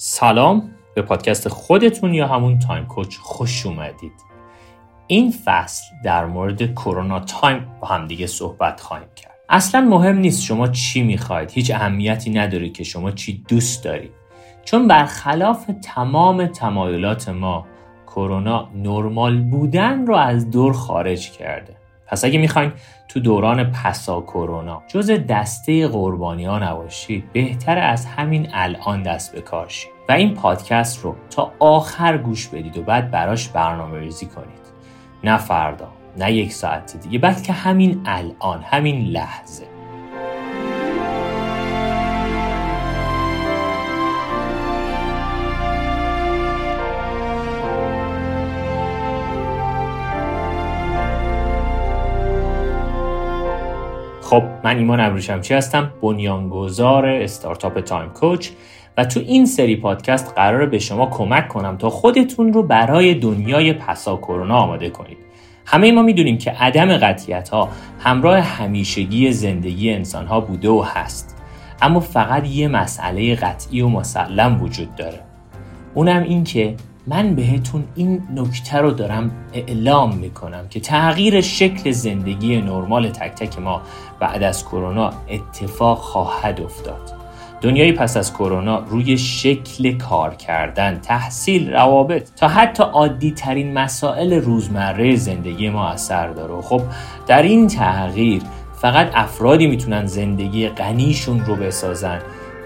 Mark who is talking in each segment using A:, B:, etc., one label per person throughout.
A: سلام به پادکست خودتون یا همون Time Coach خوش اومدید. این فصل در مورد کرونا time با همدیگه صحبت خواهیم کرد. اصلا مهم نیست شما چی می‌خواید هیچ اهمیتی نداره که شما چی دوست دارید. چون برخلاف تمام تمایلات ما کرونا نرمال بودن رو از دور خارج کرده. پس اگه می‌خواین تو دوران پسا کرونا جز دسته قربانی ها نباشید بهتر از همین الان دست به و این پادکست رو تا آخر گوش بدید و بعد براش برنامه ریزی کنید. نه فردا نه یک ساعت دیگه بلکه همین الان همین لحظه. خب من ایمان ابروشمچی هستم بنیانگذار استارتاپ تایم کوچ و تو این سری پادکست قراره به شما کمک کنم تا خودتون رو برای دنیای پسا کرونا آماده کنید. همه ما می‌دونیم که عدم قطیت ها همراه همیشگی زندگی انسان ها بوده و هست. اما فقط یه مسئله قطعی و مسلم وجود داره. اونم این که من بهتون این نکته رو دارم اعلام می‌کنم که تغییر شکل زندگی نرمال تک تک ما بعد از کرونا اتفاق خواهد افتاد. دنیای پس از کرونا روی شکل کار کردن، تحصیل، روابط تا حتی عادی ترین مسائل روزمره زندگی ما اثر داره. خب در این تغییر فقط افرادی می‌تونن زندگی غنیشون رو بسازن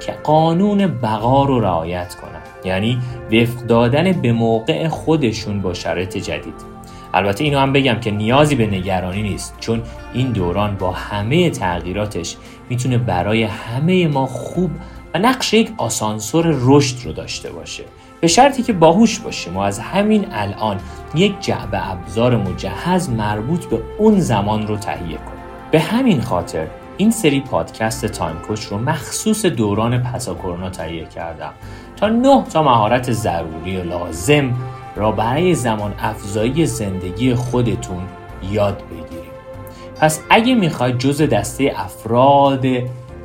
A: که قانون بقا رو رعایت کنن. یعنی وفق دادن به موقع خودشون با شرایط جدید. البته اینو هم بگم که نیازی به نگرانی نیست چون این دوران با همه تغییراتش می‌تونه برای همه ما خوب و نقش یک آسانسور رشد رو داشته باشه. به شرطی که باهوش باشیم و از همین الان یک جعبه ابزار مجهز مربوط به اون زمان رو تهیه کنیم. به همین خاطر این سری پادکست تایم کوچ رو مخصوص دوران پسا کرونا تهیه کردم تا نه تا مهارت ضروری و لازم را برای زمان افزایی زندگی خودتون یاد بگیریم. پس اگه می‌خواید جز دسته افراد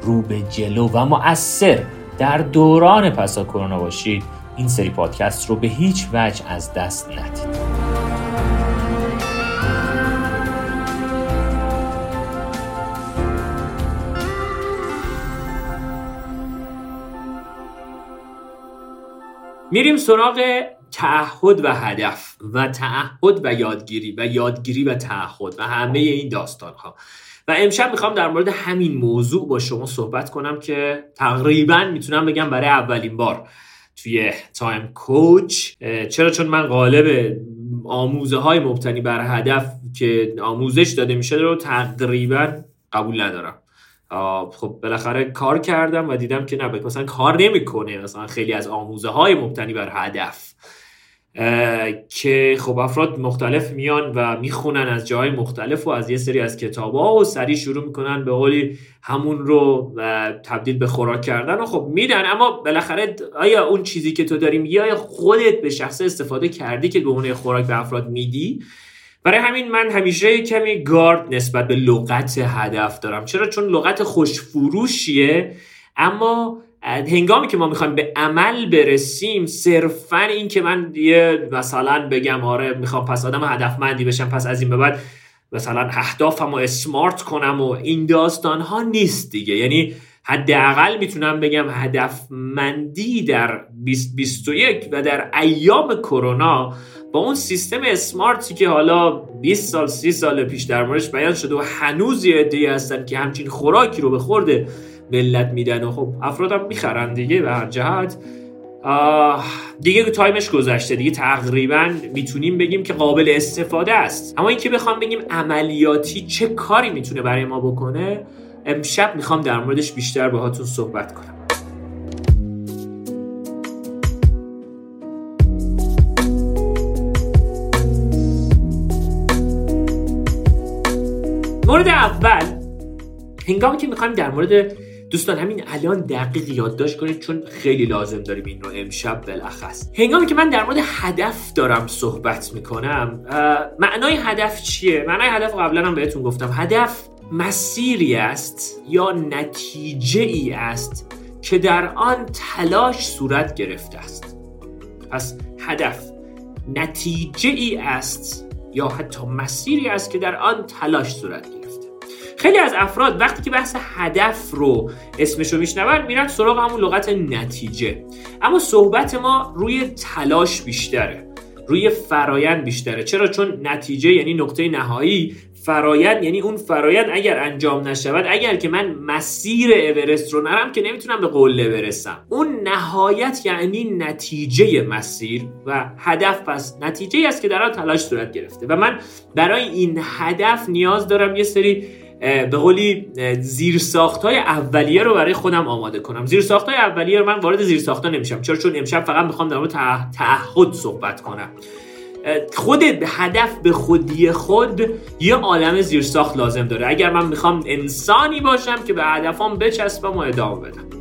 A: رو به جلو و مؤثر در دوران پسا کرونا باشید این سری پادکست رو به هیچ وجه از دست ندید. میریم سراغ تعهد و هدف و تعهد و یادگیری و یادگیری و تعهد و همه این داستان ها و امشب می‌خوام در مورد همین موضوع با شما صحبت کنم که تقریبا می‌تونم بگم برای اولین بار توی تایم کوچ. چرا؟ چون من غالب آموزه های مبتنی بر هدف که آموزش داده میشه رو تقریبا قبول ندارم. خب بالاخره کار کردم و دیدم که نه مثلا کار نمی‌کنه. مثلا خیلی از آموزه های مبتنی بر هدف. که خب افراد مختلف میان و می‌خونن از جای مختلف و از یه سری از کتاب ها و سریع شروع می‌کنن به قولی همون رو تبدیل به خوراک کردن و خب میدن. اما بالاخره آیا اون چیزی که تو داریم یا خودت به شخص استفاده کردی که به خوراک به افراد میدی؟ برای همین من همیشه کمی گارد نسبت به لغت هدف دارم. چرا؟ چون لغت خوشفروشیه. اما هنگامی که ما می‌خوایم به عمل برسیم صرفا این که من یه مثلا بگم آره می‌خوام پس آدم هدفمندی بشم پس از این به بعد مثلا اهدافم رو اسمارت کنم و این داستان ها نیست دیگه. یعنی حداقل می‌تونم بگم هدفمندی در 2021 و در ایام کرونا اون سیستم اسمارتی که حالا 20 سال 30 سال پیش در موردش بیان شده و هنوز یه عده‌ای هستن که همچین خوراکی رو به خورده ملت میدن و خب افرادم می‌خرن دیگه به هر جهت. دیگه تایمش گذشته. دیگه تقریبا می‌تونیم بگیم که قابل استفاده است. اما اینکه بخوام بگیم عملیاتی چه کاری می‌تونه برای ما بکنه امشب می‌خوام در موردش بیشتر باهاتون صحبت کنم. مورد اول هنگامی که می‌خوایم در مورد دوستان همین الان دقیق یادداشت کنید چون خیلی لازم داریم این رو امشب بالاخص. هنگامی که من در مورد هدف دارم صحبت می‌کنم معنای هدف چیه؟ معنای هدف قبلا هم بهتون گفتم. هدف مسیری است یا نتیجه ای است که در آن تلاش صورت گرفته است. پس هدف نتیجه ای است یا حتی مسیری است که در آن تلاش صورت گرفته خیلی از افراد وقتی که بحث هدف رو اسمش رو میشنون میرن سراغ همون لغت نتیجه. اما صحبت ما روی تلاش بیشتره روی فرایند بیشتره. چرا؟ چون نتیجه یعنی نقطه نهایی. فرایند یعنی اون فرایند اگر انجام نشود اگر که من مسیر اورست رو نرم که نمی‌تونم به قله برسم. اون نهایت یعنی نتیجه مسیر و هدف. پس نتیجه است که در آن تلاش صورت گرفته. و من برای این هدف نیاز دارم یه سری به قولی زیر های اولیه رو برای خودم آماده کنم. زیر های اولیه رو من وارد زیر ساختا نمیشم. چرا؟ چون امشب فقط می‌خوام در مورد تعهد صحبت کنم. خود هدف به خودی خود یه عالم زیرساخت لازم داره. اگر من می‌خوام انسانی باشم که به هدفام بچسبم و ادامه بدم.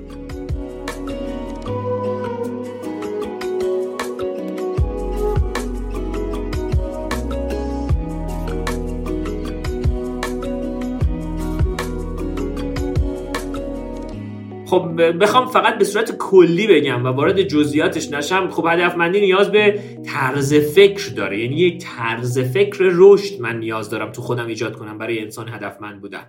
A: خب بخوام فقط به صورت کلی بگم و وارد جزئیاتش نشم خب هدفمندی نیاز به طرز فکر داره. یعنی یک طرز فکر رشد من نیاز دارم تو خودم ایجاد کنم برای انسان هدفمند بودن.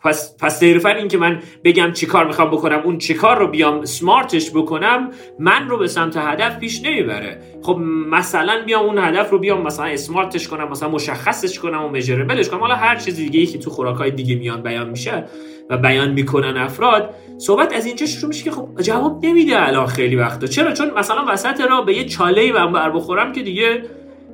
A: پس پس صرفا این که من بگم چی کار می‌خوام بکنم اون چی کار رو بیام سمارتش بکنم من رو به سمت هدف پیش نمی‌بره. خب مثلا بیام اون هدف رو بیام مثلا اسمارتش کنم مثلا مشخصش کنم و مجربلش کنم. حالا هر چیز دیگه ای که تو خوراکای دیگه میان بیان میشه و بیان می‌کنن افراد صحبت از اینجا شروع میشه که خب جواب نمیده الان خیلی وقتا. چرا؟ چون مثلا وسط را به یه چاله ای بر بخورم که دیگه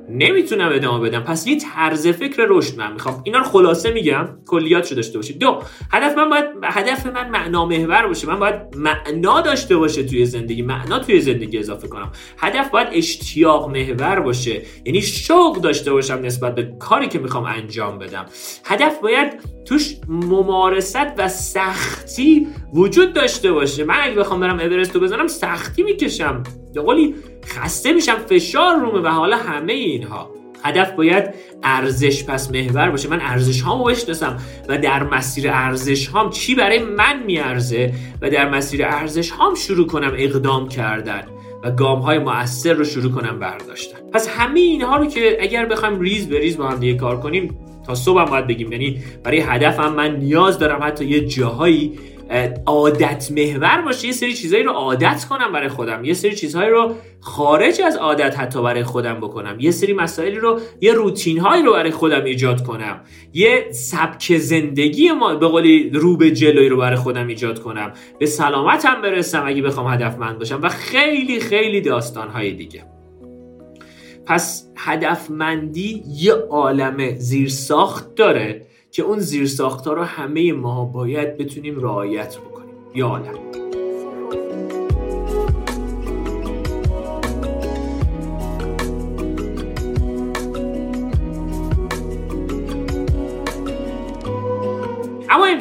A: نمی‌تونم ادامه بدم. پس یه طرز فکر رشد من می‌خوام. اینا رو خلاصه میگم. کلیاتشو داشته باشید. دو هدف من باید هدف من معنا محور باشه. من باید معنا داشته باشه توی زندگی. معنا توی زندگی اضافه کنم. هدف باید اشتیاق محور باشه. یعنی شوق داشته باشم نسبت به کاری که می‌خوام انجام بدم. هدف باید توش ممارست و سختی وجود داشته باشه. من اگه بخوام برم اورست رو بزنم سختی می‌کشم. به قولی خسته میشم فشار رومه و حالا همه اینها. هدف باید ارزش پس محور باشه. من ارزش هامو بشناسم و در مسیر ارزش هام چی برای من میارزه و در مسیر ارزش هام شروع کنم اقدام کردن و گام های مؤثر رو شروع کنم برداشتن. پس همه اینها رو که اگر بخوایم ریز به ریز با هم دیگه کار کنیم تا صبح هم باید بگیم. یعنی برای هدفم من نیاز دارم حتی یه جاهایی عادت محور باشه یه سری چیزهایی رو عادت کنم برای خودم. یه سری چیزهایی رو خارج از عادت حتی برای خودم بکنم. یه سری مسائلی رو یه روتین هایی رو برای خودم ایجاد کنم. یه سبک زندگی ما به قولی رو به جلوی رو برای خودم ایجاد کنم. به سلامتم برسم اگه بخوام هدفمند باشم و خیلی خیلی داستان های دیگه. پس هدفمندی یه عالم زیرساخت داره. که اون زیرساخت ها رو همه ما باید بتونیم رعایت بکنیم. یا عالم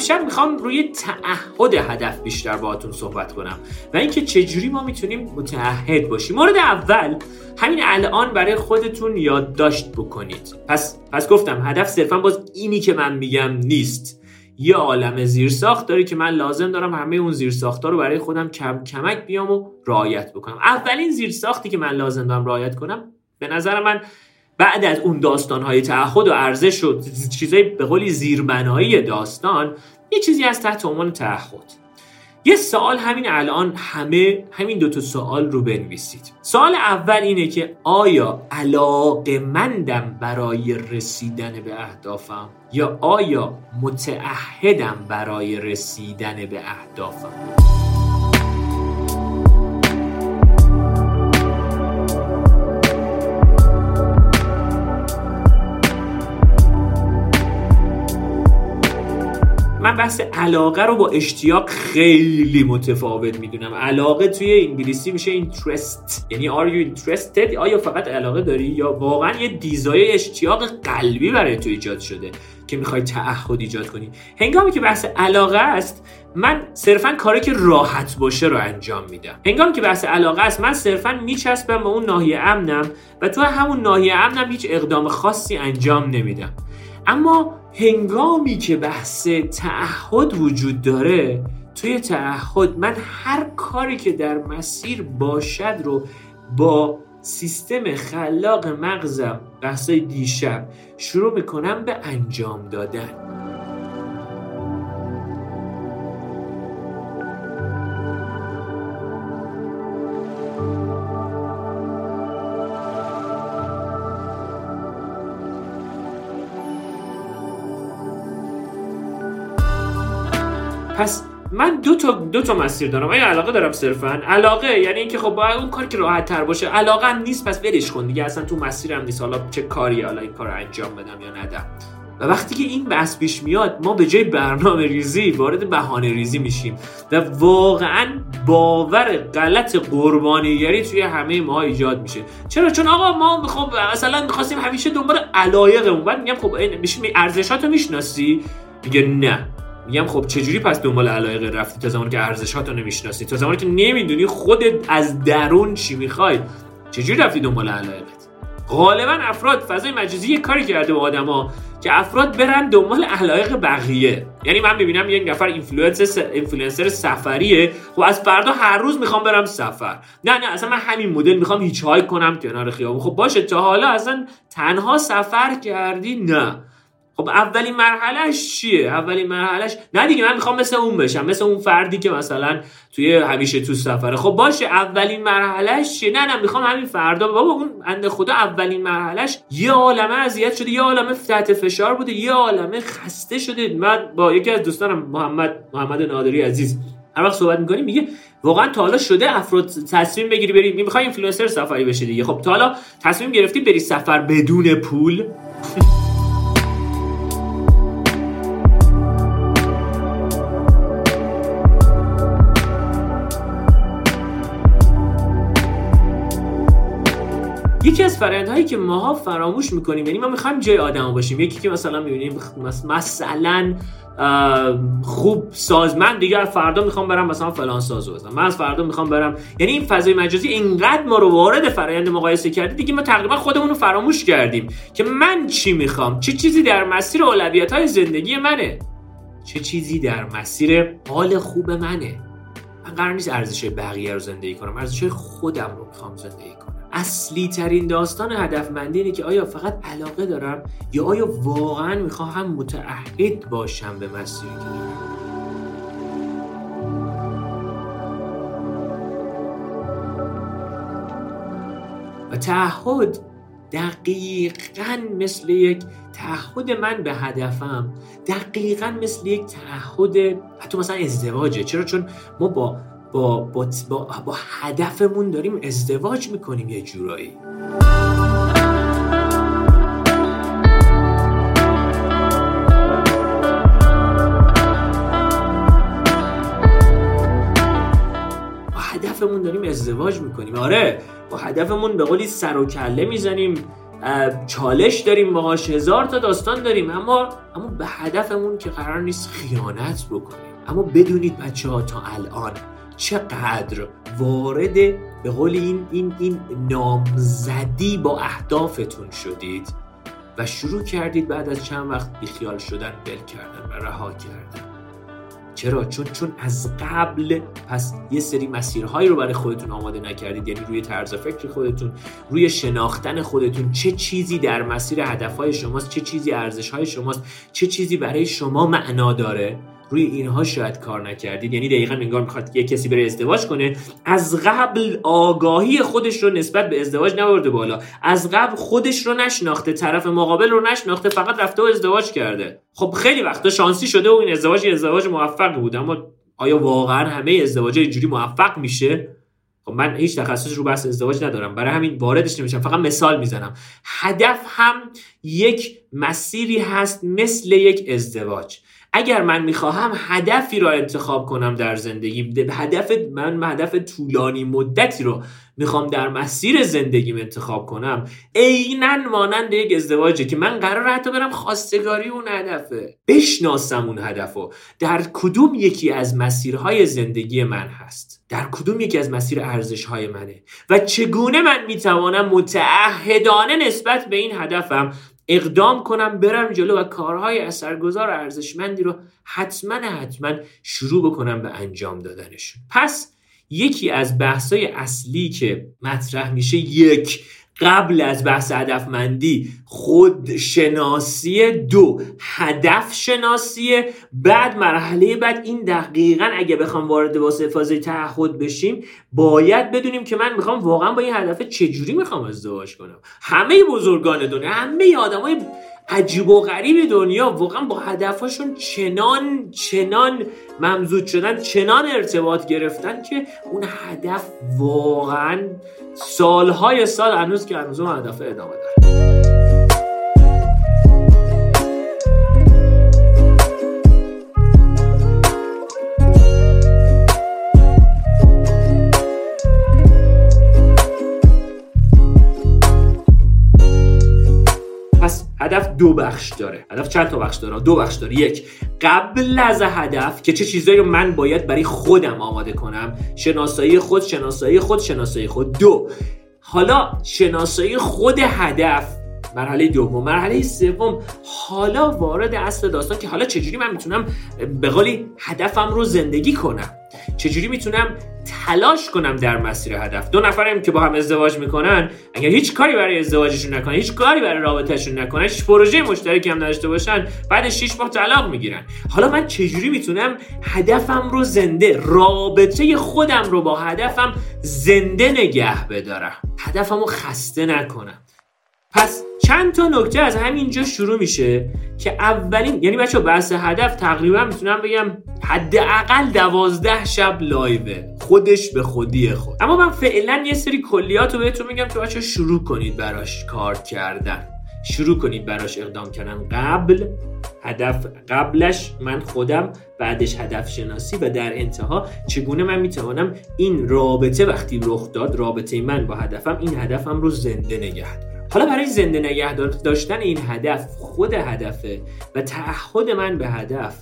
A: امشب می‌خوام روی تعهد هدف بیشتر باهاتون صحبت کنم و اینکه چجوری ما می‌تونیم متعهد باشیم. مورد اول همین الان برای خودتون یادداشت بکنید. پس پس گفتم هدف صرفا باز اینی که من میگم نیست. یه عالم زیرساخت داره که من لازم دارم همه اون زیرساخت رو برای خودم کم کمک بیام و رعایت بکنم. اولین زیرساختی که من لازم دارم رعایت کنم به نظر من بعد از اون داستان های تعهد و ارزش و چیزای به قولی زیربنایی داستان یه چیزی از تحت عنوان تعهد. یه سوال همین الان همه همین دوتا سوال رو بنویسید. سوال اول اینه که آیا علاقه مندم برای رسیدن به اهدافم؟ یا آیا متعهدم برای رسیدن به اهدافم؟ بحث علاقه رو با اشتیاق خیلی متفاوت می‌دونم. علاقه توی انگلیسی میشه اینترست یعنی are you interested? آیا فقط علاقه داری یا واقعا یه دیزای اشتیاق قلبی برای تو ایجاد شده که می‌خوای تعهد ایجاد کنی؟ هنگامی که بحث علاقه است من صرفا کاری که راحت باشه رو انجام میدم. هنگامی که بحث علاقه است من صرفا میچسبم به اون ناحیه امنم و تو همون ناحیه امنم هیچ اقدام خاصی انجام نمیدم. اما هنگامی که بحث تعهد وجود داره
B: توی تعهد من هر کاری که در مسیر باشد رو با سیستم خلاق مغزم بحثای دیشب شروع می‌کنم به انجام دادن. پس من دو تا دو تا مسیر دارم. آیا علاقه دارم صرفا. علاقه یعنی اینکه خب باید اون کاری که راحت تر باشه. علاقه هم نیست پس ولش کن دیگه. اصلا تو مسیرم نیست. حالا چه کاری حالا این کار انجام بدم یا ندم. و وقتی که این بحث پیش میاد ما به جای برنامه ریزی وارد بهانه ریزی میشیم. و واقعا باور غلط قربانیگری توی همه ما ایجاد میشه. چرا؟ چون آقا ما خب مثلا می‌خواستیم همیشه دنبال علایقمون بعد میگم خب ارزشاتو می‌شناسی؟ میگه نه. میگم خب چجوری پس دنبال علایق رفتی تا زمانی که ارزشاتو نمی‌شناسی؟ تا زمانی که نمی‌دونی خودت از درون چی می‌خوای. چجوری رفتی دنبال علایقت؟ غالبا افراد فضای مجازی یه کاری کرده با آدما که افراد برن دنبال علایق بقیه. یعنی من می‌بینم یک نفر اینفلوئنسر سفریه. خب از فردا هر روز می‌خوام برم سفر. نه نه اصلا من همین مدل می‌خوام هیچ های کنم کنار خیابون. خب باشه تا حالا اصلا تنها سفر کردی نه. خب اولین مرحلهش چیه؟ اولین مرحلهش نه دیگه من می‌خوام مثل اون بشم مثل اون فردی که مثلا توی همیشه تو سفره. خب باشه اولین مرحلهش چیه؟ نه نه می‌خوام همین فردا بابا اون بنده خدا اولین مرحلهش یه عالمه اذیت شده یه عالمه تحت فشار بوده یه عالمه خسته شده. من با یکی از دوستانم محمد محمد نادری عزیز هر وقت صحبت می‌کنیم میگه واقعا تا حالا شده افراد تصمیم بگیری بری می‌خوای اینفلوئنسر سفری بشه دیگه. خب تا حالا تصمیم گرفتی بری سفر بدون پول؟ یکی از فرآیندهایی که ماها فراموش می‌کنیم یعنی ما می‌خوایم جای آدم باشیم. یکی که مثلا می‌بینیم مثلا خوب ساز من دیگه فردا می‌خوام برم مثلا فلان سازو بزنم. من از فردا می‌خوام برم. یعنی این فضای مجازی اینقدر ما رو وارد فرایند مقایسه کرده دیگه ما تقریبا خودمون رو فراموش کردیم که من چی می‌خوام؟ چه چیزی در مسیر اولویت های زندگی منه؟ چه چیزی در مسیر حال خوب منه؟ من قرار نیست ارزش بقیه رو زندگی کنم. ارزش خودم رو می‌خوام زندگی کنم. اصلی ترین داستان هدفمندی اینه که آیا فقط علاقه دارم یا آیا واقعا می‌خواهم متعهد باشم به مسیری که دارم؟ و تعهد دقیقا مثل یک تعهد من به هدفم دقیقا مثل یک تعهد حتی مثلا ازدواجه. چرا؟ چون ما با با, با, با, با هدفمون داریم ازدواج می‌کنیم یه جورایی. هدفمون داریم ازدواج می‌کنیم. آره با هدفمون به قولی سر و کله می‌زنیم. چالش داریم باهاش هزار تا داستان داریم اما اما به هدفمون که قرار نیست خیانت بکنیم. اما بدونید بچه ها تا الان چقدر وارد به قول این این این نامزدی با اهدافتون شدید و شروع کردید بعد از چند وقت بیخیال شدن بل کردن و رها کردن. چرا؟ چون چون از قبل پس یه سری مسیرهایی رو برای خودتون آماده نکردید یعنی روی طرز فکر خودتون روی شناختن خودتون چه چیزی در مسیر هدفهای شماست چه چیزی ارزشهای شماست چه چیزی برای شما معنا داره؟ روی اینها شاید کار نکردید. یعنی دقیقا انگار می‌خواد یه کسی بره ازدواج کنه. از قبل آگاهی خودش رو نسبت به ازدواج نبرده بالا. از قبل خودش رو نشناخته طرف مقابل رو نشناخته فقط رفته و ازدواج کرده. خب خیلی وقتا شانسی شده و این ازدواج ازدواج موفق بود. اما آیا واقعا همه ازدواج اینجوری موفق میشه؟ خب من هیچ تخصص رو بحث ازدواج ندارم. برای همین واردش نمیشم. فقط مثال می‌زنم. هدف هم یک مسیری هست مثل یک ازدواج. اگر من می‌خواهم هدفی را انتخاب کنم در زندگی هدف من هدف طولانی مدتی رو می‌خوام در مسیر زندگیم انتخاب کنم عینا مانند یک ازدواجه که من قرار حتی برم خواستگاری اون هدفه. بشناسم اون هدفو. در کدوم یکی از مسیرهای زندگی من هست؟ در کدوم یکی از مسیر ارزش های منه؟ و چگونه من می‌توانم متعهدانه نسبت به این هدفم اقدام کنم برم جلو و کارهای اثرگذار ارزشمندی رو حتما حتما شروع بکنم به انجام دادنشون پس یکی از بحثای اصلی که مطرح میشه یک قبل از بحث هدفمندی خود شناسی دو هدف شناسی بعد مرحله بعد این دقیقا اگه بخوام وارد واسه فاز تعهد بشیم باید بدونیم که من می‌خوام واقعا با این هدف چجوری می‌خوام ازدواج کنم. همه بزرگان دنیا همه آدمای عجیب و غریب دنیا. واقعا با هدفهاشون چنان چنان ممزود شدن چنان ارتباط گرفتن که اون هدف واقعا سالهای سال هنوز که هنوز هدف ادامه داره. دو بخش داره. هدف چند تا بخش داره؟ دو بخش داره. یک قبل از هدف که چه چیزایی رو من باید برای خودم آماده کنم؟ شناسایی خود شناسایی خود شناسایی خود. دو حالا شناسایی خود هدف مرحله دوم. مرحله سوم حالا وارد اصل داستان که حالا چجوری من می‌تونم به قولی هدفم رو زندگی کنم؟ چجوری می‌تونم تلاش کنم در مسیر هدف. دو نفرم که با هم ازدواج می‌کنن اگر هیچ کاری برای ازدواجشون نکنن هیچ کاری برای رابطهشون نکنن هیچ پروژه مشترکی هم نداشته باشن بعد 6 ماه طلاق می‌گیرن. حالا من چجوری می‌تونم هدفم رو زنده رابطه خودم رو با هدفم زنده نگه بدارم؟ هدفم رو خسته نکنم. پس چند تا نکته از همینجا شروع میشه که اولین یعنی بچه بحث هدف تقریبا می‌تونم بگم حداقل دوازده شب لایوه. خودش به خودی خود. اما من فعلا یه سری کلیات رو بهتون میگم که بچه شروع کنید براش کار کردن. شروع کنید براش اقدام کردن. قبل هدف قبلش من خودم بعدش هدف شناسی و در انتها چگونه من می‌توانم این رابطه وقتی رخ داد رابطه من با هدفم این هدفم رو زنده نگه حالا برای زنده نگه داشتن این هدف خود هدفه و تعهد من به هدف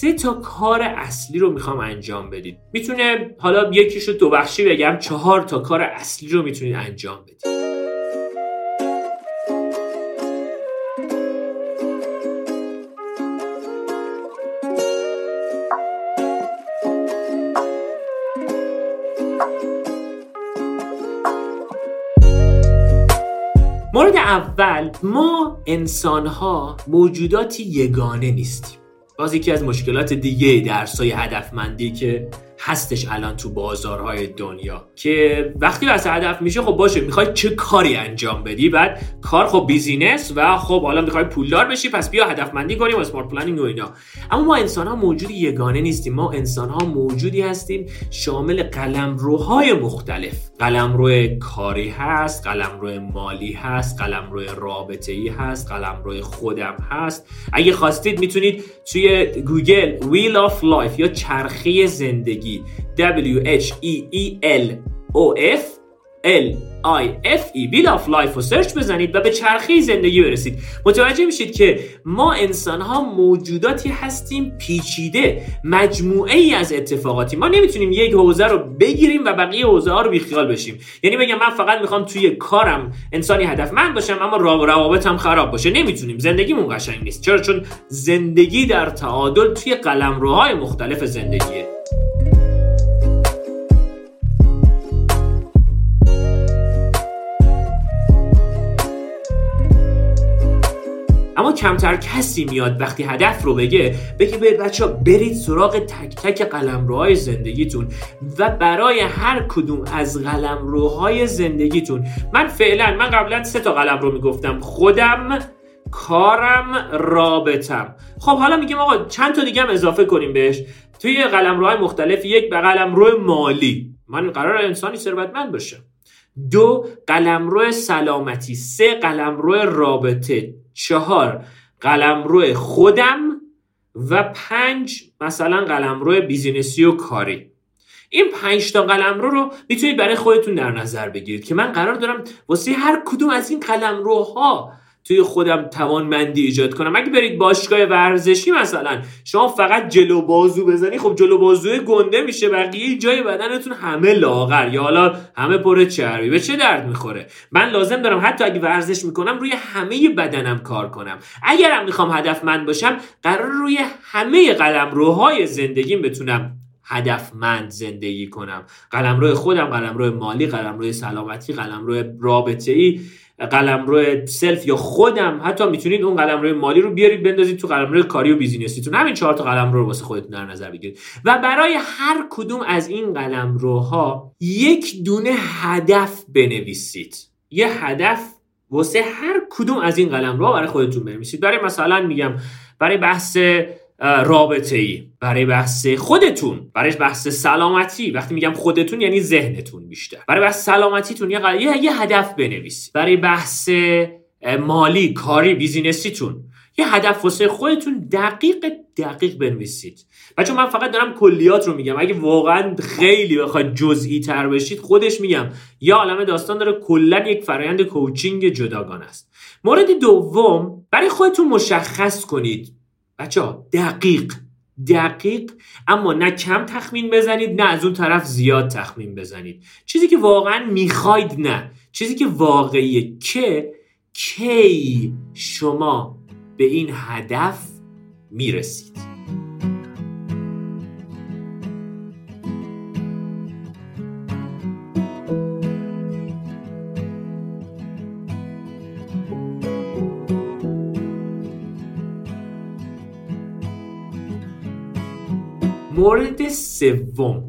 B: سه تا کار اصلی رو می‌خوام انجام بدید. می‌تونه حالا یکیش رو دو بخشی بگم چهار تا کار اصلی رو می‌تونید انجام بدید. مورد اول ما انسان ها موجوداتی یگانه نیستیم. باز یکی از مشکلات دیگه درسای هدفمندی که هستش الان تو بازارهای دنیا که وقتی واسه هدف میشه خب باشه می‌خوای چه کاری انجام بدی؟ بعد کار خب business و خب حالا می‌خوای پولدار بشی پس بیا هدفمندی کنیم و smart planning و اینا. اما ما انسان ها موجودی یگانه نیستیم. ما انسان ها موجودی هستیم شامل قلمروهای مختلف. قلمرو کاری هست قلمرو مالی هست قلمرو رابطه ای هست قلمرو خودم هست. اگه خواستید می‌تونید توی گوگل Wheel of Life یا چرخه زندگی W H E E L O F L I F E. Wheel of Life رو سرچ بزنید و به چرخه زندگی برسید. متوجه میشید که ما انسان ها موجوداتی هستیم پیچیده مجموعه ای از اتفاقاتی. ما نمی‌تونیم یک حوزه رو بگیریم و بقیه حوزه ها رو بیخیال بشیم. یعنی بگم من فقط می‌خوام توی کارم انسانی هدفمند باشم اما روابطم خراب باشه. نمی‌تونیم. زندگیمون قشنگ نیست. چرا؟ چون زندگی در تعادل توی قلمروهای مختلف زندگیه. کمتر کسی میاد وقتی هدف رو بگه بگه به بچه برید سراغ تک تک قلمروهای زندگیتون و برای هر کدوم از قلمروهای زندگیتون. من فعلا من قبلا سه تا قلم رو می‌گفتم. خودم کارم رابطم. خب حالا میگیم آقا چند تا دیگه هم اضافه کنیم بهش. توی قلمروهای مختلف یک به قلمرو مالی. من قرار انسانی ثروتمند باشم. دو قلمرو سلامتی. سه قلمرو رابطه. چهار قلمرو خودم و پنج مثلا قلمرو بیزینسی و کاری. این پنج تا قلمرو رو می‌تونید برای خودتون در نظر بگیرید که من قرار دارم واسه هر کدوم از این قلمروها توی خودم توانمندی ایجاد کنم. اگه برید باشگاه ورزشی مثلا شما فقط جلو بازو بزنی خب جلو بازو گنده میشه. بقیه جای بدنتون همه لاغر یا حالا همه پر چربی. به چه درد می‌خوره؟ من لازم دارم حتی اگه ورزش می‌کنم روی همه بدنم کار کنم. اگرم می‌خوام هدفمند باشم قراره روی همه قلمروهای زندگیم بتونم هدفمند زندگی کنم. قلمرو خودم قلمرو مالی قلمرو سلامتی قلمرو رابطه ای قلمرو self یا خودم حتی می‌تونید اون قلمرو مالی رو بیارید بندازید تو قلمرو کاری و business یتون. همین چهار تا قلمرو رو واسه خودتون در نظر بگیرید. و برای هر کدوم از این قلمروها یک دونه هدف بنویسید. یه هدف واسه هر کدوم از این قلمروها برای خودتون بنویسید. برای مثلا میگم برای بحث رابطه ای برای بحث خودتون برای بحث سلامتی. وقتی میگم خودتون یعنی ذهنتون بیشتر. برای بحث سلامتیتون یه, یه هدف بنویسید. برای بحث مالی کاری بیزینسیتون یه هدف واسه خودتون دقیق دقیق بنویسید. بچه من فقط دارم کلیات رو میگم اگه واقعا خیلی بخواید جزئی تر بشید خودش میگم یا عالم داستان داره کلا یک فرایند کوچینگ جداگانه است. مورد دوم برای خودتون مشخص کنید بچه دقیق دقیق اما نه کم تخمین بزنید نه از اون طرف زیاد تخمین بزنید. چیزی که واقعا می‌خواید نه. چیزی که واقعیه که کی شما به این هدف می‌رسید. مورد سوم.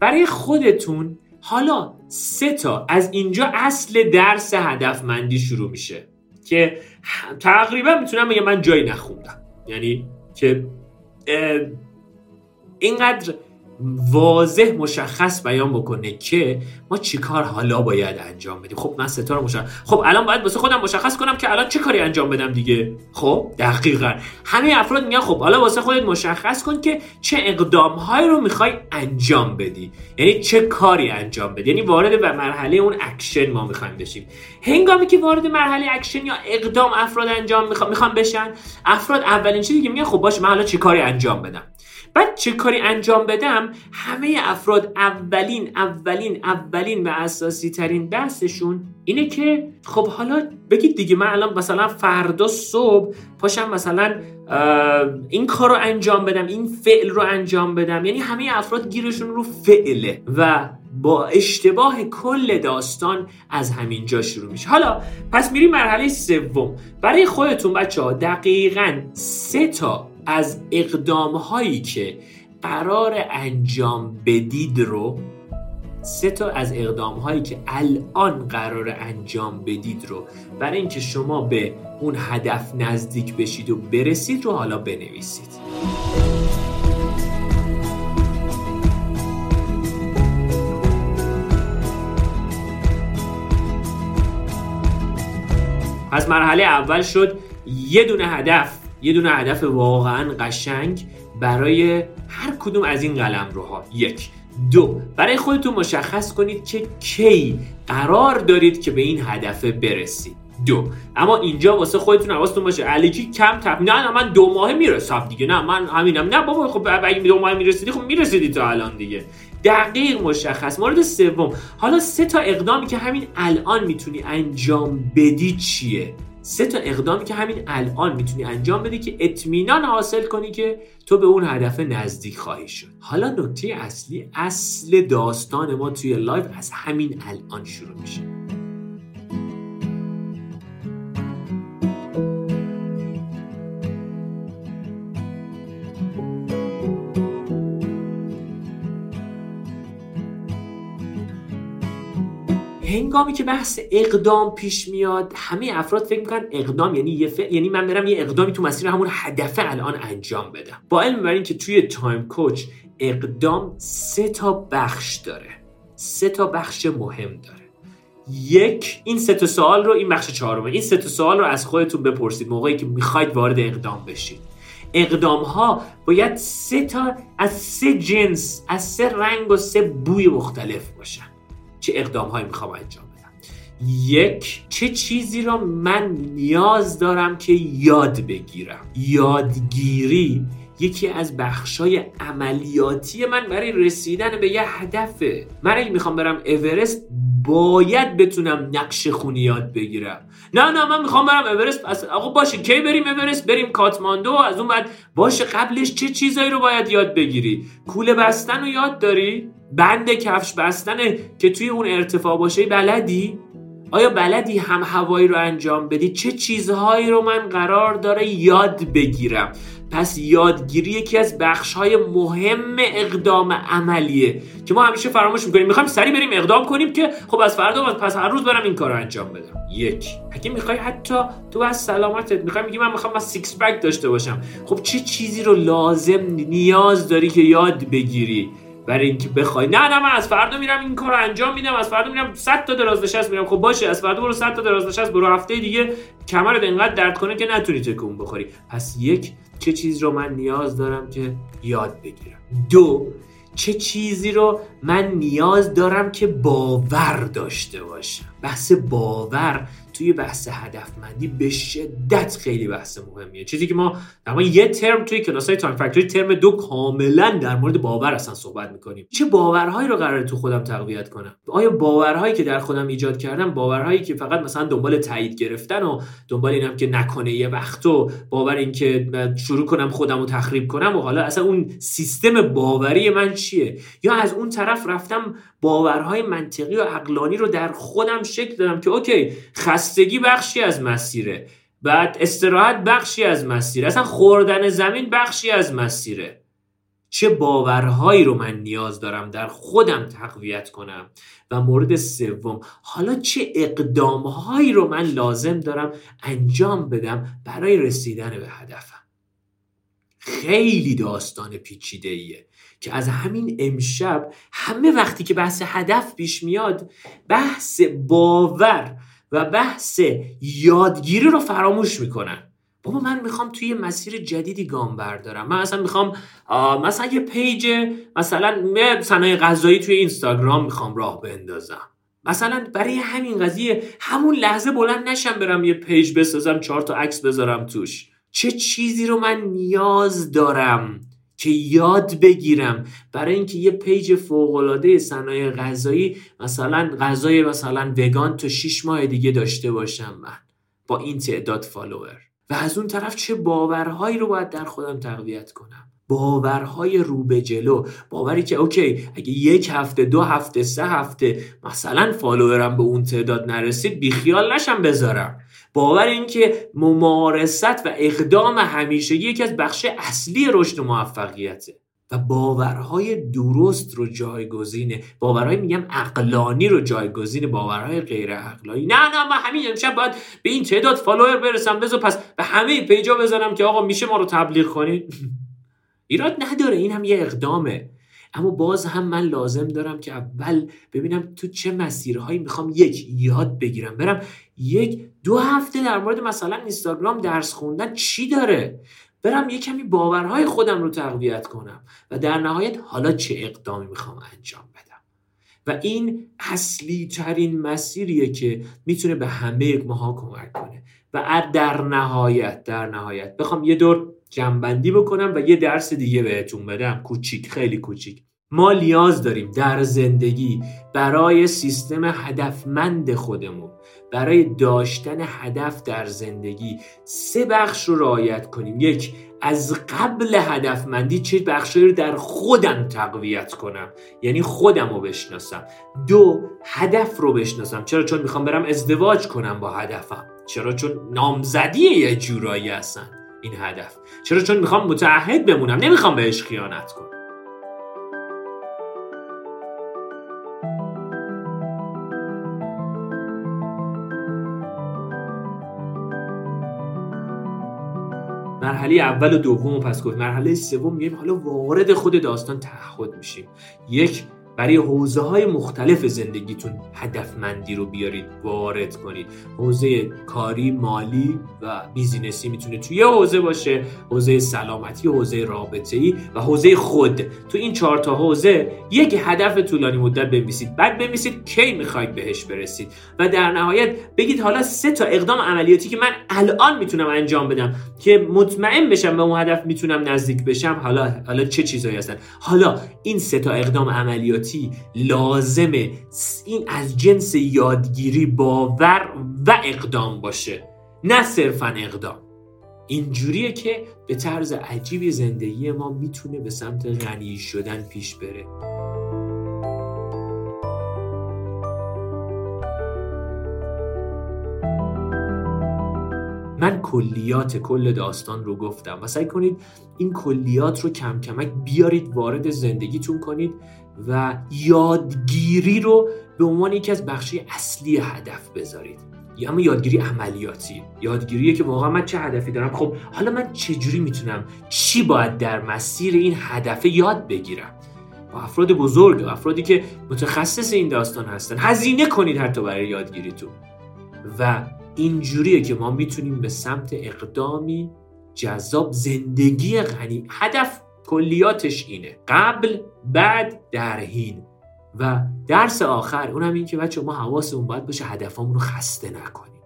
B: برای خودتون حالا سه تا از اینجا اصل درس هدفمندی شروع میشه که تقریبا می‌تونم بگم من جایی نخوندم. یعنی که اینقدر واضح مشخص بیان بکنه که ما چیکار حالا باید انجام بدیم. خب من ستاره مشخص خب الان باید واسه خودم مشخص کنم که الان چه کاری انجام بدم دیگه. خب دقیقا. همه افراد میگن خب حالا واسه خودت مشخص کن که چه اقدام هایی رو می‌خوای انجام بدی. یعنی چه کاری انجام بدی. یعنی وارد به مرحله اون اکشن ما می‌خوایم بشیم. هنگامی که وارد مرحله اکشن یا اقدام افراد انجام می‌خوام بشن افراد اولین چیزی که میگن خب باشه من حالا چه کاری انجام بدم؟ بعد چه کاری انجام بدم؟ همه افراد اولین اولین اولین و اساسی ترین بحثشون اینه که خب حالا بگید دیگه من الان مثلا فردا صبح پاشم مثلا این کار رو انجام بدم این فعل رو انجام بدم. یعنی همه افراد گیرشون رو فعله و با اشتباه کل داستان از همین جا شروع میشه. حالا پس میریم مرحله سوم. برای خودتون بچه ها دقیقا سه تا از اقدام هایی که قرار انجام بدید رو سه تا از اقدام هایی که الان قرار انجام بدید رو برای اینکه شما به اون هدف نزدیک بشید و برسید رو حالا بنویسید. پس مرحله اول شد یه دونه هدف یه دونه هدف واقعا قشنگ برای هر کدوم از این قلم روها. یک. دو. برای خودتون مشخص کنید که کی قرار دارید که به این هدف برسید. دو. اما اینجا واسه خودتون حواستون باشه. الکی کم تپ نه نه من دو ماه می‌رسم دیگه. نه من همینم. نه بابا خب اگه دو ماه می‌رسیدی خب می‌رسیدی تا الان دیگه. دقیق مشخص. مورد سوم. حالا سه تا اقدامی که همین الان می‌تونی انجام بدی چیه؟ سه تا اقدامی که همین الان می‌تونی انجام بدی که اطمینان حاصل کنی که تو به اون هدف نزدیک خواهی شد. حالا نکته اصلی اصل داستان ما توی live از همین الان شروع میشه. هنگامی که بحث اقدام پیش میاد همه افراد فکر می‌کنن اقدام یعنی یه یعنی من برم یه اقدامی تو مسیر همون هدف الان انجام بدم. با علم بر که توی تایم کوچ اقدام سه تا بخش داره. سه تا بخش مهم داره. یک این سه تا سوال رو این بخش چهارمه. این سه تا سوال رو از خودتون بپرسید. موقعی که می‌خواید وارد اقدام بشید. اقدام ها باید سه تا از سه جنس از سه رنگ و سه بوی مختلف باشن. چه اقدام هایی می‌خوام انجام بدم. یک چه چیزی را من نیاز دارم که یاد بگیرم. یادگیری یکی از بخشای عملیاتی من برای رسیدن به یه هدفه. من اگه می‌خوام برم اورست باید بتونم نقش خونی یاد بگیرم. نه نه من می‌خوام برم اورست پس آقا باشه کی بریم اورست؟ بریم کاتماندو. از اون بعد باشه قبلش چه چیزایی رو باید یاد بگیری؟ کوله بستن رو یاد داری؟ بند کفش بستنه که توی اون ارتفاع باشه بلدی؟ آیا بلدی هم هوایی رو انجام بدی؟ چه چیزهایی رو من قرار داره یاد بگیرم؟ پس یادگیری یکی از بخش های مهم اقدام عملیه که ما همیشه فراموش می‌کنیم. می‌خوایم سریع بریم اقدام کنیم که خب از فردا و پس هر روز برم این کار رو انجام بدم. یک. اگه می‌خوای حتی تو از سلامتت می‌خوای میگی من می‌خوام از six pack داشته باشم. خب چه چیزی رو لازم نیاز داری که یاد بگیری؟ برای اینکه بخوای. نه نه من از فردا میرم این کار رو انجام میدم. از فردا میرم 100 تا دراز نشست میرم. خب باشه از فردا برو 100 تا دراز نشست برو هفته دیگه. کمرت انقدر درد کنه که نتونی تکون بخوری. پس یک چه چیز رو من نیاز دارم که یاد بگیرم. دو چه چیزی رو من نیاز دارم که باور داشته باشم. بحث باور توی بحث هدفمندی به شدت خیلی بحث مهمیه. چیزی که ما در یه ترم توی کلاس های Time Factory ترم دو کاملا در مورد باور اصلا صحبت می‌کنیم. چه باورهایی رو قراره تو خودم تقویت کنم؟ آیا باورهایی که در خودم ایجاد کردم باورهایی که فقط مثلا دنبال تایید گرفتن و دنبال اینم که نکنه یه وقت و باور اینکه شروع کنم خودم رو تخریب کنم و حالا اصلا اون سیستم باوری من چیه؟ یا از اون طرف رفتم باورهای منطقی و عقلانی رو در خودم شکل دادم که اوکی خستگی بخشی از مسیره. بعد استراحت بخشی از مسیره. اصلا خوردن زمین بخشی از مسیره. چه باورهایی رو من نیاز دارم در خودم تقویت کنم؟ و مورد سوم حالا چه اقدامهایی رو من لازم دارم انجام بدم برای رسیدن به هدفم؟ خیلی داستان پیچیده ایه که از همین امشب همه وقتی که بحث هدف پیش میاد بحث باور و بحث یادگیری رو فراموش می‌کنن. بابا من می‌خوام توی مسیر جدیدی گام بردارم. من اصلا می‌خوام مثلا یه page مثلا صنایع غذایی توی اینستاگرام می‌خوام راه بندازم. مثلا برای همین قضیه همون لحظه بلند نشم برم یه page بسازم چهار تا عکس بذارم توش. چه چیزی رو من نیاز دارم؟ که یاد بگیرم. برای اینکه یه page فوق العاده صنایع غذایی مثلا غذای مثلا وگان تا 6 ماه دیگه داشته باشم من با این تعداد follower. و از اون طرف چه باورهایی رو باید در خودم تقویت کنم؟ باورهای رو به جلو. باوری که اوکی اگه یک هفته دو هفته سه هفته مثلا فالوورم به اون تعداد نرسید بیخیال نشم بذارم. باور این که ممارست و اقدام همیشه یکی از بخش اصلی رشد و موفقیته و باورهای درست رو جایگزینه. باورهای میگم اقلانی رو جایگزین باورهای غیر اقلانی نه نه من همین امشب باید به این تعداد فالوور برسم. بذار پس به همه پیجا بزنم که آقا میشه ما رو تبلیغ کنید ایراد نداره این هم یه اقدامه. اما باز هم من لازم دارم که اول ببینم تو چه مسیرهایی می‌خوام یک یاد بگیرم. برم یک دو هفته در مورد مثلا اینستاگرام درس خوندن چی داره؟ برم یه کمی باورهای خودم رو تقویت کنم و در نهایت حالا چه اقدامی می‌خوام انجام بدم. و این اصلی ترین مسیریه که می‌تونه به همه ماها کمک کنه. و در نهایت در نهایت بخوام یه دور جنبندی بکنم و یه درس دیگه بهتون بدم. کوچیک خیلی کوچیک. ما نیاز داریم در زندگی برای سیستم هدفمند خودمون برای داشتن هدف در زندگی سه بخش رو رعایت کنیم. یک از قبل هدفمندی چه بخشی رو در خودم تقویت کنم یعنی خودم رو بشناسم. دو هدف رو بشناسم. چرا؟ چون می‌خوام برم ازدواج کنم با هدفم. چرا؟ چون نامزدی یه جورایی هستن این هدف. چرا؟ چون می‌خوام متعهد بمونم. نمی‌خوام بهش خیانت کنم. مرحله اول و دوم پس گفت مرحله سوم میگیم حالا وارد خود داستان تعهد میشیم. یک برای حوزه های مختلف زندگیتون هدفمندی رو بیارید وارد کنید. حوزه کاری مالی و بیزینسی می‌تونه توی یه حوزه باشه حوزه سلامتی حوزه رابطه ای و حوزه خود. تو این چهار تا حوزه یک هدف طولانی مدت بنویسید بعد بنویسید کی می‌خواید بهش برسید و در نهایت بگید حالا سه تا اقدام عملیاتی که من الان می‌تونم انجام بدم که مطمئن بشم به اون هدف می‌تونم نزدیک بشم حالا حالا چه چیزایی هستن؟ حالا این سه تا اقدام عملیاتی لازمه این از جنس یادگیری باور و اقدام باشه نه صرفا اقدام. اینجوریه که به طرز عجیبی زندگی ما می‌تونه به سمت غنی شدن پیش بره. من کلیات کل داستان رو گفتم و سعی کنید این کلیات رو کم کمک بیارید وارد زندگیتون کنید. و یادگیری رو به عنوان یکی از بخشی اصلی هدف بذارید. یا اما یادگیری عملیاتی. یادگیریه که واقعا من چه هدفی دارم؟ خب حالا من چجوری می‌تونم چی باید در مسیر این هدف یاد بگیرم؟ با افراد بزرگ افرادی که متخصص این داستان هستن هزینه کنید حتی برای یادگیریتون. و اینجوریه که ما می‌تونیم به سمت اقدامی جذاب زندگی غنی هدف کلیاتش اینه. قبل بعد درهین و درس آخر اونم این که بچه ما حواسمون باید باشه هدفمون رو خسته نکنیم.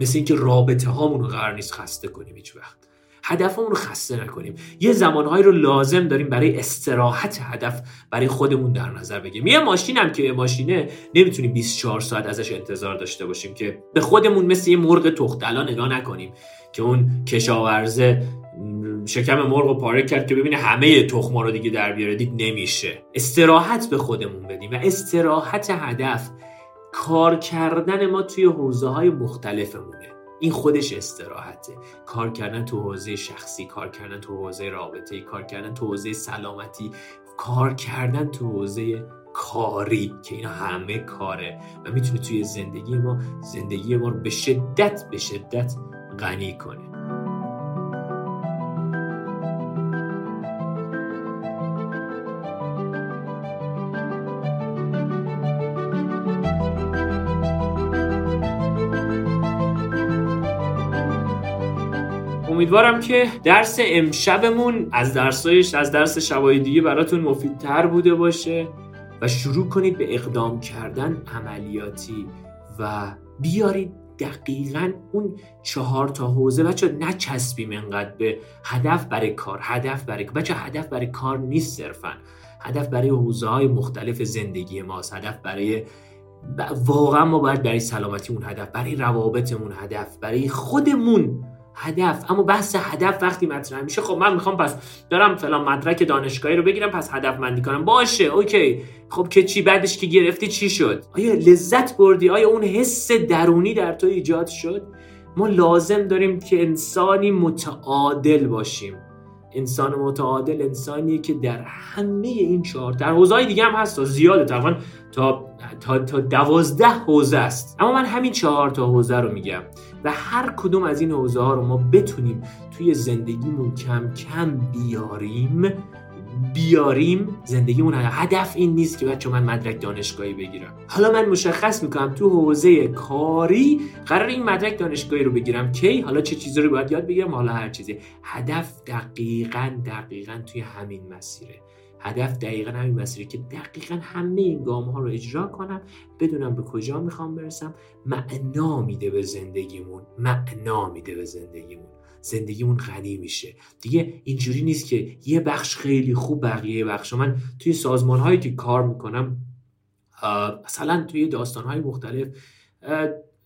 B: مثل اینکه رابطه هامون رو قرار نیست خسته کنیم هیچ وقت. هدفمون رو خسته نکنیم. یه زمانهایی رو لازم داریم برای استراحت هدف برای خودمون در نظر بگیریم. یه ماشین هم که ماشینه نمی‌تونیم 24 ساعت ازش انتظار داشته باشیم که به خودمون مثل یه مرغ تختلا نگاه نکنیم که اون کشاورزه شکم مرغ رو پاره کرد که ببینه همه تخما رو دیگه در بیاره. دید نمیشه. استراحت به خودمون بدیم و استراحت هدف کار کردن ما توی حوزه های مختلفمونه. این خودش استراحته. کار کردن تو حوزه شخصی کار کردن تو حوزه رابطه کار کردن تو حوزه سلامتی کار کردن تو حوزه کاری که اینا همه کاره. و می‌تونه توی زندگی ما زندگی ما رو به شدت به شدت غنی کنه. امیدوارم که درس امشبمون از درسایش از درس شبای دیگه براتون مفیدتر بوده باشه و شروع کنید به اقدام کردن عملیاتی و بیارید دقیقا اون چهار تا حوزه. بچه نچسبیم انقدر به هدف برای کار هدف برای بچه هدف برای کار نیست صرفا. هدف برای حوزه های مختلف زندگی ماست. هدف برای واقعا ما باید برای سلامتیمون هدف برای روابطمون هدف برای خودمون هدف. اما بحث هدف وقتی مطرح میشه خب من می‌خوام پس دارم فلان مدرک دانشگاهی رو بگیرم پس هدف مندی کنم. باشه اوکی. خب که چی بعدش که گرفتی چی شد؟ آیا لذت بردی؟ آیا اون حس درونی در تو ایجاد شد؟ ما لازم داریم که انسانی متعادل باشیم. انسان متعادل انسانیه که در همه این چهار در حوزه‌های دیگه هم هست تا زیاده تقریبا تا تا تا دوازده حوزه است. اما من همین چهار تا حوزه رو میگم. و هر کدوم از این حوزه رو ما بتونیم توی زندگیمون کم کم بیاریم بیاریم زندگیمون هدف این نیست که بچه من مدرک دانشگاهی بگیرم. حالا من مشخص می‌کنم تو حوزه کاری قرار این مدرک دانشگاهی رو بگیرم. کی؟ حالا چه چیزی رو باید یاد بگیرم؟ حالا هر چیزی. هدف دقیقا دقیقا توی همین مسیره. هدف دقیقا همین مسیره که دقیقا همه این گام ها رو اجرا کنم بدونم به کجا می‌خوام برسم. معنا میده به زندگیمون معنا میده به زندگیمون. زندگیمون غنی میشه. دیگه اینجوری نیست که یه بخش خیلی خوب بقیه بخش. من توی سازمان هایی که کار می‌کنم مثلا توی داستان های مختلف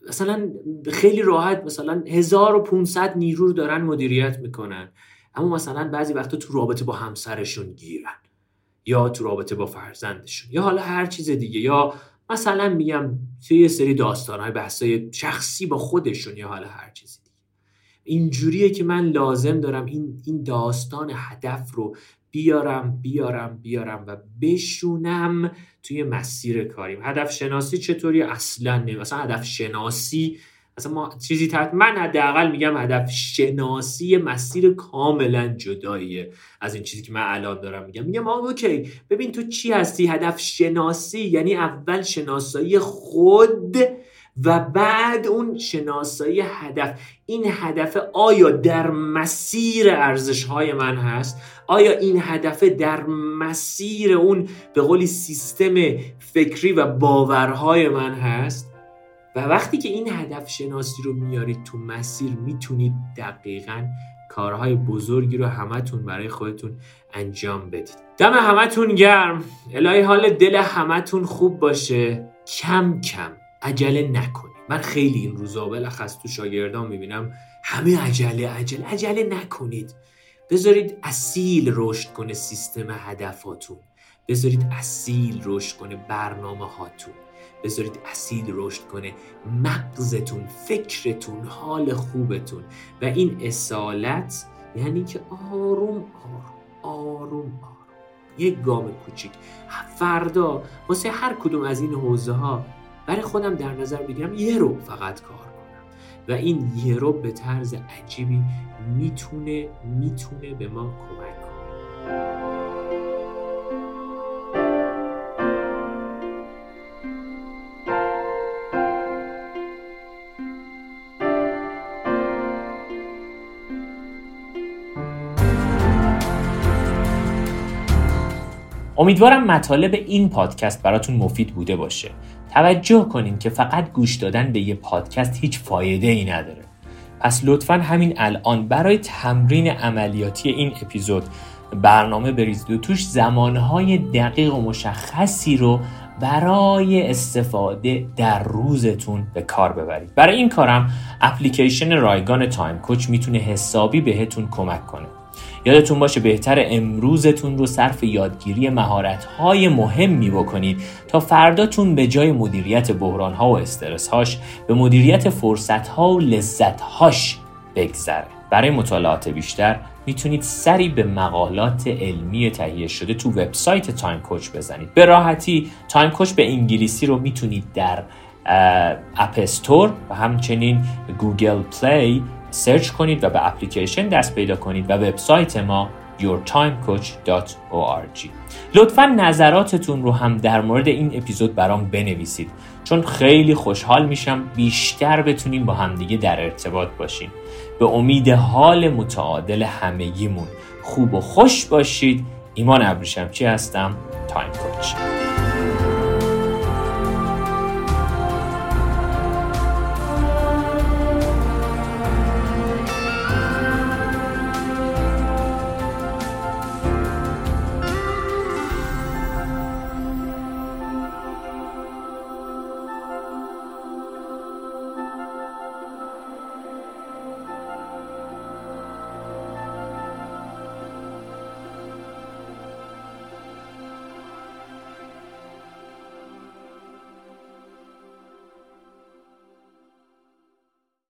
B: مثلا خیلی راحت مثلا 1500 نیرو رو دارن مدیریت می‌کنن. اما مثلا بعضی وقتا تو رابطه با همسرشون گیرن. یا تو رابطه با فرزندشون یا حالا هر چیز دیگه یا مثلا میگم توی یه سری داستان های بحثای شخصی با خودشون یا حالا هر چیزی دیگه. اینجوریه که من لازم دارم این, این داستان هدف رو بیارم بیارم بیارم و بشونم توی مسیر کاریم. هدف شناسی چطوری اصلا نه مثلا هدف شناسی اصلا ما چیزی تحت من حداقل میگم هدف شناسی مسیر کاملا جداییه از این چیزی که من الان دارم میگم. میگم اوکی. ببین تو چی هستی؟ هدف شناسی یعنی اول شناسایی خود و بعد اون شناسایی هدف. این هدف آیا در مسیر ارزش های من هست؟ آیا این هدف در مسیر اون به قولی سیستم فکری و باورهای من هست؟ و وقتی که این هدف شناسی رو میارید تو مسیر می‌تونید دقیقا کارهای بزرگی رو همتون برای خودتون انجام بدید. دم همتون گرم. الهی حال دل همتون خوب باشه. کم کم عجله نکنید. من خیلی این روزا بلخص تو شاگردان می‌بینم همه عجله عجله عجله نکنید. بذارید اصیل رشد کنه سیستم هدفاتون. بذارید اصیل رشد کنه برنامه هاتون بذارید اصیل رشد کنه. مغزتون فکرتون حال خوبتون. و این اصالت یعنی که آروم آروم آروم آروم. یک گام کوچیک. فردا واسه هر کدوم از این حوزه ها برای خودم در نظر بگیرم یه رو فقط کار کنم. و این یه رو به طرز عجیبی می‌تونه می‌تونه به ما کمک کنه.
A: امیدوارم مطالب این پادکست براتون مفید بوده باشه. توجه کنین که فقط گوش دادن به یه پادکست هیچ فایده ای نداره. پس لطفا همین الان برای تمرین عملیاتی این اپیزود برنامه بریزید و توش زمانهای دقیق و مشخصی رو برای استفاده در روزتون به کار ببرید. برای این کارم اپلیکیشن رایگان تایم کوچ می‌تونه حسابی بهتون کمک کنه. یادتون باشه بهتر امروزتون رو صرف یادگیری مهارت‌های مهمی بکنید تا فرداتون به جای مدیریت بحران‌ها و استرس‌هاش به مدیریت فرصت‌ها و لذت‌هاش بگذره برای مطالعات بیشتر می‌تونید سری به مقالات علمی تهیه شده تو وبسایت Time Coach بزنید. به راحتی Time Coach به انگلیسی رو می‌تونید در App Store و همچنین Google Play search کنید و به اپلیکیشن دست پیدا کنید و وبسایت ما yourtimecoach.org لطفا نظراتتون رو هم در مورد این اپیزود برام بنویسید چون خیلی خوشحال میشم بیشتر بتونیم با همدیگه در ارتباط باشیم. به امید حال متعادل همگیمون. خوب و خوش باشید. ایمان ابریشمچی هستم؟ Time Coach